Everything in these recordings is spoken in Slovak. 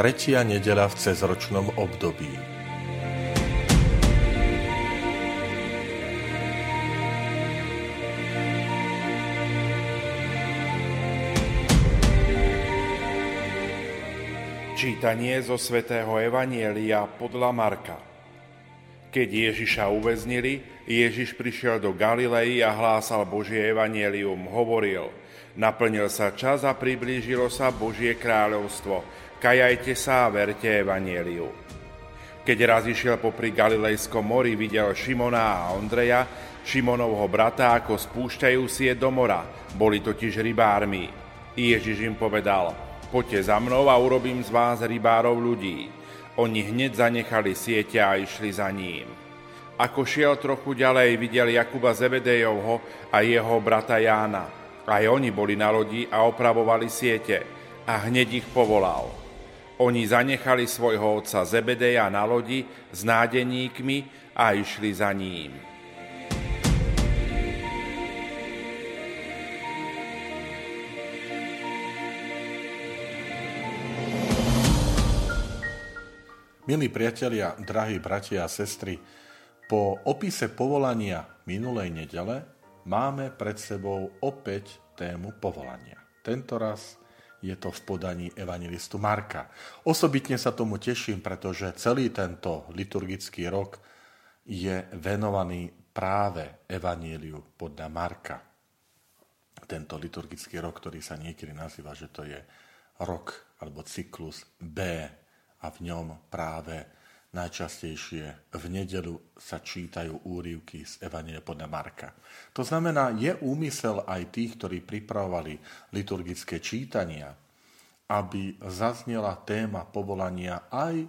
tretia nedela v cezročnom období. Čítanie zo svätého Evanielia podľa Marka. Keď Ježiša uväznili, Ježiš prišiel do Galilei a hlásal Božie evanielium, hovoril, naplnil sa čas a priblížilo sa Božie kráľovstvo, kajajte sa a verte Evangeliu. Keď raz išiel popri Galilejskom mori, videl Šimona a Ondreja, Šimonovho brata, ako spúšťajú je do mora, boli totiž rybármi. Ježiš im povedal, poďte za mnou a urobím z vás rybárov ľudí. Oni hneď zanechali siete a išli za ním. Ako šiel trochu ďalej, videl Jakuba Zebedejovho a jeho brata Jána. Aj oni boli na lodi a opravovali siete a hneď ich povolal. Oni zanechali svojho otca Zebedeja na lodi s nádeníkmi a išli za ním. Milí priatelia, drahí bratia a sestry, po opise povolania minulej nedele máme pred sebou opäť tému povolania. Tento raz je to v podaní evangelistu Marka. Osobitne sa tomu teším, pretože celý tento liturgický rok je venovaný práve evaníliu podľa Marka. Tento liturgický rok, ktorý sa niekedy nazýva, že to je rok alebo cyklus B a v ňom práve najčastejšie v nedelu sa čítajú úrivky z Evanielia podľa Marka. To znamená, je úmysel aj tých, ktorí pripravovali liturgické čítania, aby zaznela téma povolania aj e,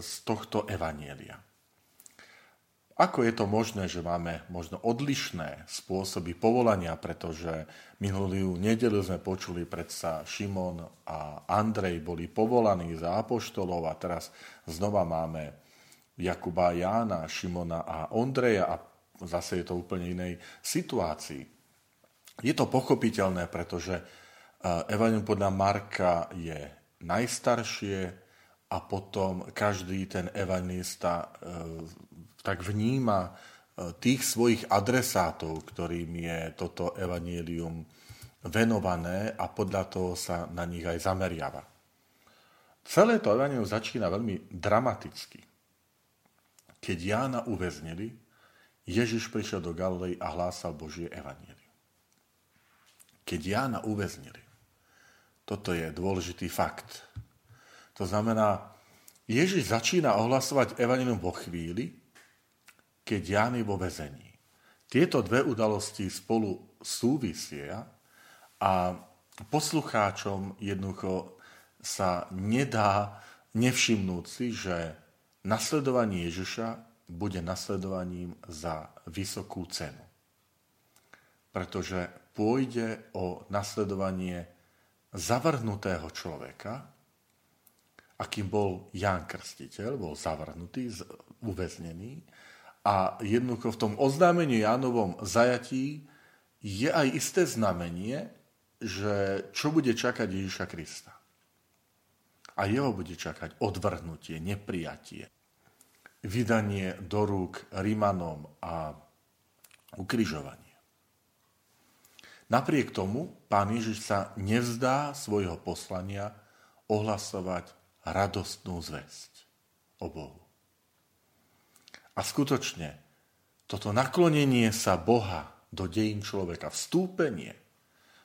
z tohto Evanielia. Ako je to možné, že máme možno odlišné spôsoby povolania, pretože minulú nedelu sme počuli predsa Šimon a Andrej boli povolaní za apoštolov a teraz znova máme Jakuba Jána, Šimona a Ondreja a zase je to úplne inej situácii. Je to pochopiteľné, pretože e, Evangelium podľa Marka je najstaršie a potom každý ten evangelista e, tak vníma e, tých svojich adresátov, ktorým je toto evanílium venované a podľa toho sa na nich aj zameriava. Celé to evanílium začína veľmi dramaticky. Keď Jána uväznili, Ježiš prišiel do Galilei a hlásal Božie evanílium. Keď Jána uväznili, toto je dôležitý fakt. To znamená, Ježiš začína ohlasovať evanílium vo chvíli, keď Ján je vo vezení. Tieto dve udalosti spolu súvisia a poslucháčom jednoducho sa nedá nevšimnúť si, že nasledovanie Ježiša bude nasledovaním za vysokú cenu. Pretože pôjde o nasledovanie zavrhnutého človeka, akým bol Ján Krstiteľ, bol zavrhnutý, uväznený, a jednoducho v tom oznámení Jánovom zajatí je aj isté znamenie, že čo bude čakať Ježiša Krista. A jeho bude čakať odvrhnutie, neprijatie, vydanie do rúk Rímanom a ukrižovanie. Napriek tomu pán Ježiš sa nevzdá svojho poslania ohlasovať radostnú zväzť o Bohu. A skutočne, toto naklonenie sa Boha do dejín človeka, vstúpenie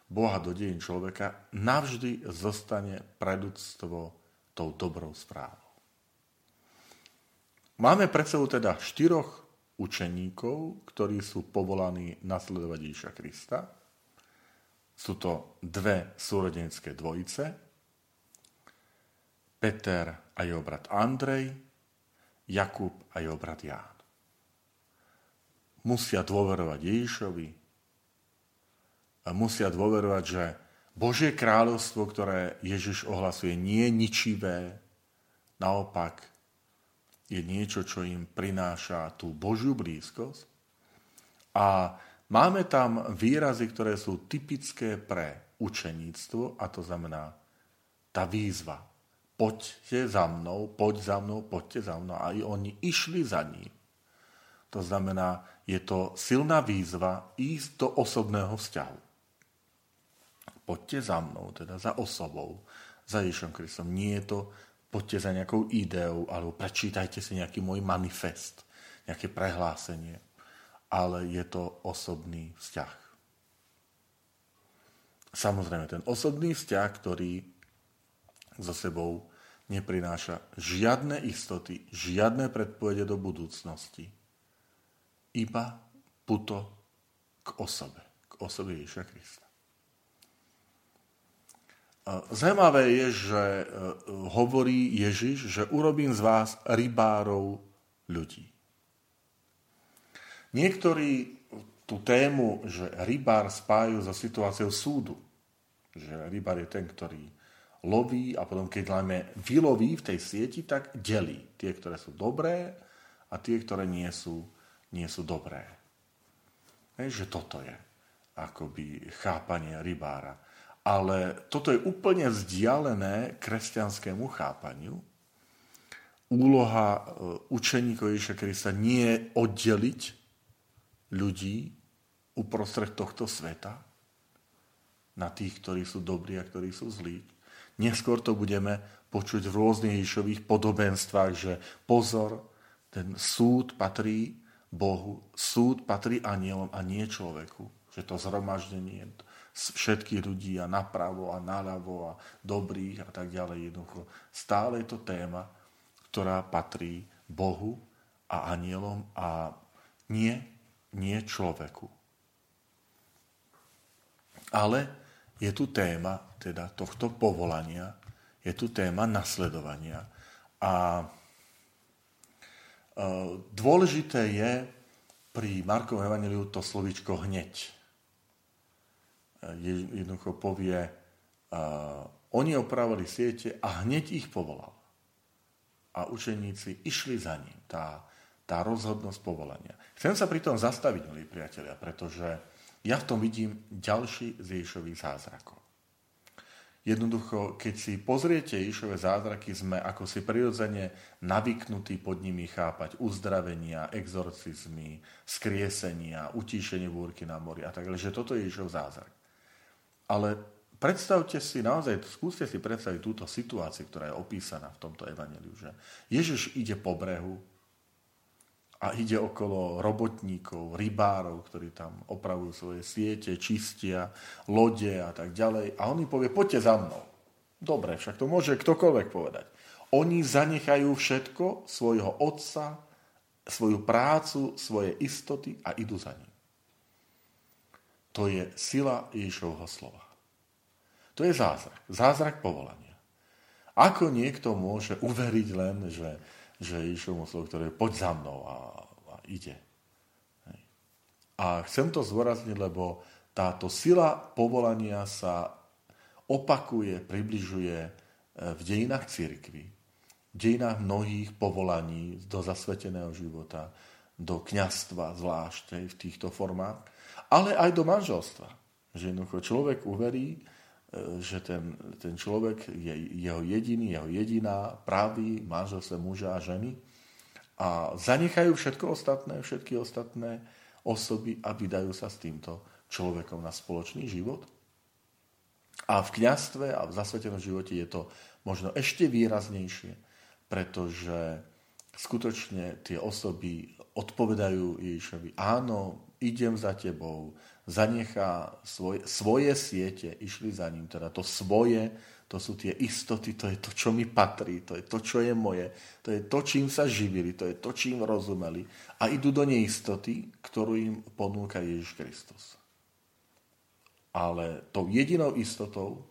Boha do dejín človeka navždy zostane predúctvo tou dobrou správou. Máme pred sebou teda štyroch učeníkov, ktorí sú povolaní nasledovať Ježiša Krista. Sú to dve súrodenecké dvojice. Peter a jeho brat Andrej, Jakub a jeho brat Ján. Musia dôverovať Ježišovi a musia dôverovať, že Božie kráľovstvo, ktoré Ježiš ohlasuje, nie je ničivé, naopak je niečo, čo im prináša tú Božiu blízkosť. A máme tam výrazy, ktoré sú typické pre učeníctvo, a to znamená tá výzva. Poďte za mnou, poď za mnou, poďte za mnou. A i oni išli za ním. To znamená, je to silná výzva ísť do osobného vzťahu. Poďte za mnou, teda za osobou, za Ježišom Kristom. Nie je to poďte za nejakou ideou, alebo prečítajte si nejaký môj manifest, nejaké prehlásenie. Ale je to osobný vzťah. Samozrejme, ten osobný vzťah, ktorý so sebou neprináša žiadne istoty, žiadne predpovede do budúcnosti. Iba puto k osobe, k osobe Ježiša Krista. Zaujímavé je, že e, hovorí Ježiš, že urobím z vás rybárov ľudí. Niektorí tú tému, že rybár spájajú so situáciou súdu. Že rybár je ten, ktorý loví a potom keď najmä vyloví v tej sieti, tak delí tie, ktoré sú dobré a tie, ktoré nie sú, nie sú dobré. Hej, že toto je akoby chápanie rybára ale toto je úplne vzdialené kresťanskému chápaniu. Úloha e, učeníkov Ježiša Krista nie je oddeliť ľudí uprostred tohto sveta na tých, ktorí sú dobrí a ktorí sú zlí. Neskôr to budeme počuť v rôznych Ježišových podobenstvách, že pozor, ten súd patrí Bohu, súd patrí anielom a nie človeku. Že to zhromaždenie, všetkých ľudí a napravo a naľavo a dobrých a tak ďalej. Jednoducho stále je to téma, ktorá patrí Bohu a anielom a nie, nie človeku. Ale je tu téma teda tohto povolania, je tu téma nasledovania. A e, dôležité je pri Markovom evaneliu to slovičko hneď jednoducho povie, uh, oni opravili siete a hneď ich povolal. A učeníci išli za ním. Tá, tá rozhodnosť povolania. Chcem sa pri tom zastaviť, milí priatelia, pretože ja v tom vidím ďalší z Ježišových zázrakov. Jednoducho, keď si pozriete Ježišové zázraky, sme ako si prirodzene navyknutí pod nimi chápať uzdravenia, exorcizmy, skriesenia, utíšenie búrky na mori a tak ďalej, že toto je Ježišov zázrak. Ale predstavte si, naozaj skúste si predstaviť túto situáciu, ktorá je opísaná v tomto evaneliu, že Ježiš ide po brehu a ide okolo robotníkov, rybárov, ktorí tam opravujú svoje siete, čistia, lode a tak ďalej. A on im povie, poďte za mnou. Dobre, však to môže ktokoľvek povedať. Oni zanechajú všetko svojho otca, svoju prácu, svoje istoty a idú za ním. To je sila Ježišovho slova. To je zázrak. Zázrak povolania. Ako niekto môže uveriť len, že, že Ježišovmu slovo, ktoré poď za mnou a, a ide. A chcem to zvorazniť, lebo táto sila povolania sa opakuje, približuje e, v dejinách církvy, v dejinách mnohých povolaní do zasveteného života, do kňastva zvlášť v týchto formách ale aj do manželstva. Že jednoducho človek uverí, že ten, ten človek je jeho jediný, jeho jediná, pravý manželstvo muža a ženy a zanechajú všetko ostatné, všetky ostatné osoby a vydajú sa s týmto človekom na spoločný život. A v kňastve a v zasvetenom živote je to možno ešte výraznejšie, pretože skutočne tie osoby odpovedajú Ježišovi, áno, idem za tebou, zanechá svoj, svoje siete, išli za ním, teda to svoje, to sú tie istoty, to je to, čo mi patrí, to je to, čo je moje, to je to, čím sa živili, to je to, čím rozumeli a idú do neistoty, ktorú im ponúka Ježiš Kristus. Ale tou jedinou istotou,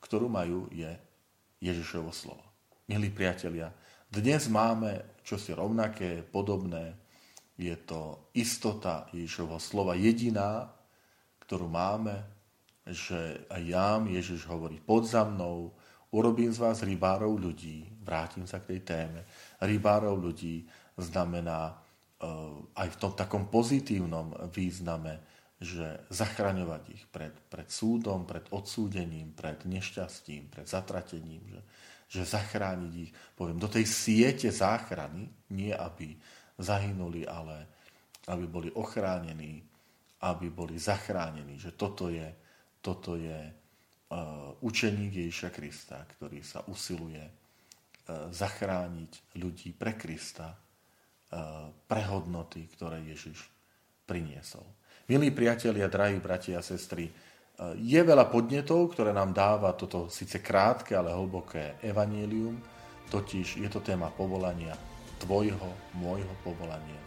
ktorú majú, je Ježišovo slovo. Milí priatelia, dnes máme čosi rovnaké, podobné. Je to istota Ježišovho slova jediná, ktorú máme, že aj jám Ježiš hovorí pod za mnou, urobím z vás rybárov ľudí, vrátim sa k tej téme, rybárov ľudí znamená uh, aj v tom takom pozitívnom význame, že zachraňovať ich pred, pred súdom, pred odsúdením, pred nešťastím, pred zatratením, že, že zachrániť ich, poviem, do tej siete záchrany, nie aby zahynuli, ale aby boli ochránení, aby boli zachránení, že toto je, toto je uh, učeník Ježiša Krista, ktorý sa usiluje uh, zachrániť ľudí pre Krista, uh, pre hodnoty, ktoré Ježiš priniesol. Milí priatelia, drahí bratia a sestry, je veľa podnetov, ktoré nám dáva toto síce krátke, ale hlboké evanílium, totiž je to téma povolania tvojho, môjho povolania,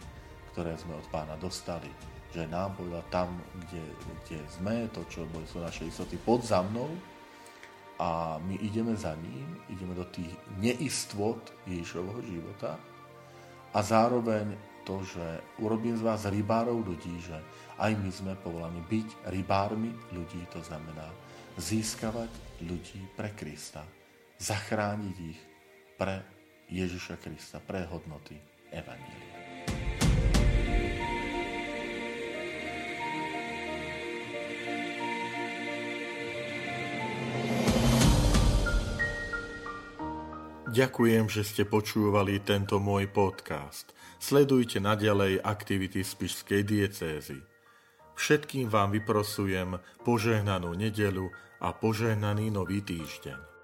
ktoré sme od pána dostali. Že nám povedal tam, kde, kde sme, to, čo sú naše istoty, pod za mnou a my ideme za ním, ideme do tých neistvot Ježišovho života a zároveň to, že urobím z vás rybárov ľudí, že aj my sme povolaní byť rybármi ľudí, to znamená získavať ľudí pre Krista, zachrániť ich pre Ježiša Krista, pre hodnoty Evanília. Ďakujem, že ste počúvali tento môj podcast. Sledujte naďalej aktivity Spišskej diecézy. Všetkým vám vyprosujem požehnanú nedelu a požehnaný nový týždeň.